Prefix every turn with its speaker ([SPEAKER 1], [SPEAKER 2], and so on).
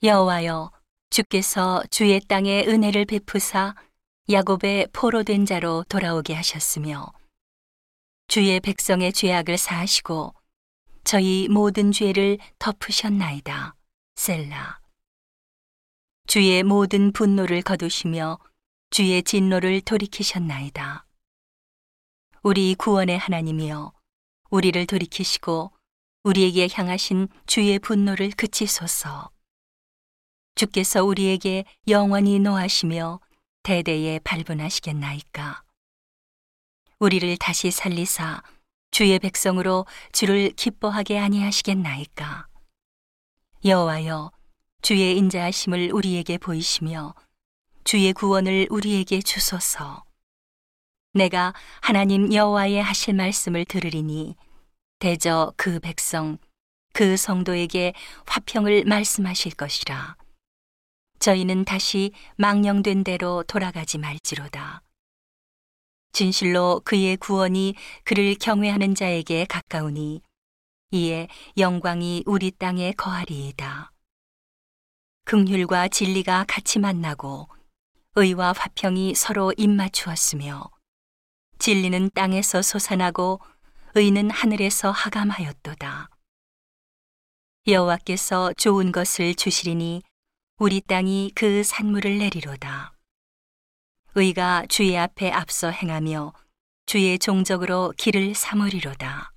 [SPEAKER 1] 여호와여 주께서 주의 땅에 은혜를 베푸사 야곱의 포로된 자로 돌아오게 하셨으며 주의 백성의 죄악을 사하시고 저희 모든 죄를 덮으셨나이다. 셀라. 주의 모든 분노를 거두시며 주의 진노를 돌이키셨나이다. 우리 구원의 하나님이여 우리를 돌이키시고 우리에게 향하신 주의 분노를 그치소서. 주께서 우리에게 영원히 노하시며 대대에 발분하시겠나이까. 우리를 다시 살리사 주의 백성으로 주를 기뻐하게 아니하시겠나이까. 여호와여 주의 인자하심을 우리에게 보이시며 주의 구원을 우리에게 주소서. 내가 하나님 여호와의 하실 말씀을 들으리니 대저 그 백성 그 성도에게 화평을 말씀하실 것이라. 저희는 다시 망령된 대로 돌아가지 말지로다. 진실로 그의 구원이 그를 경외하는 자에게 가까우니 이에 영광이 우리 땅에 거하리이다. 긍휼과 진리가 같이 만나고 의와 화평이 서로 입맞추었으며 진리는 땅에서 솟아나고 의는 하늘에서 하감하였도다. 여호와께서 좋은 것을 주시리니 우리 땅이 그 산물을 내리로다. 의가 주의 앞에 앞서 행하며 주의 종적으로 길을 삼으리로다.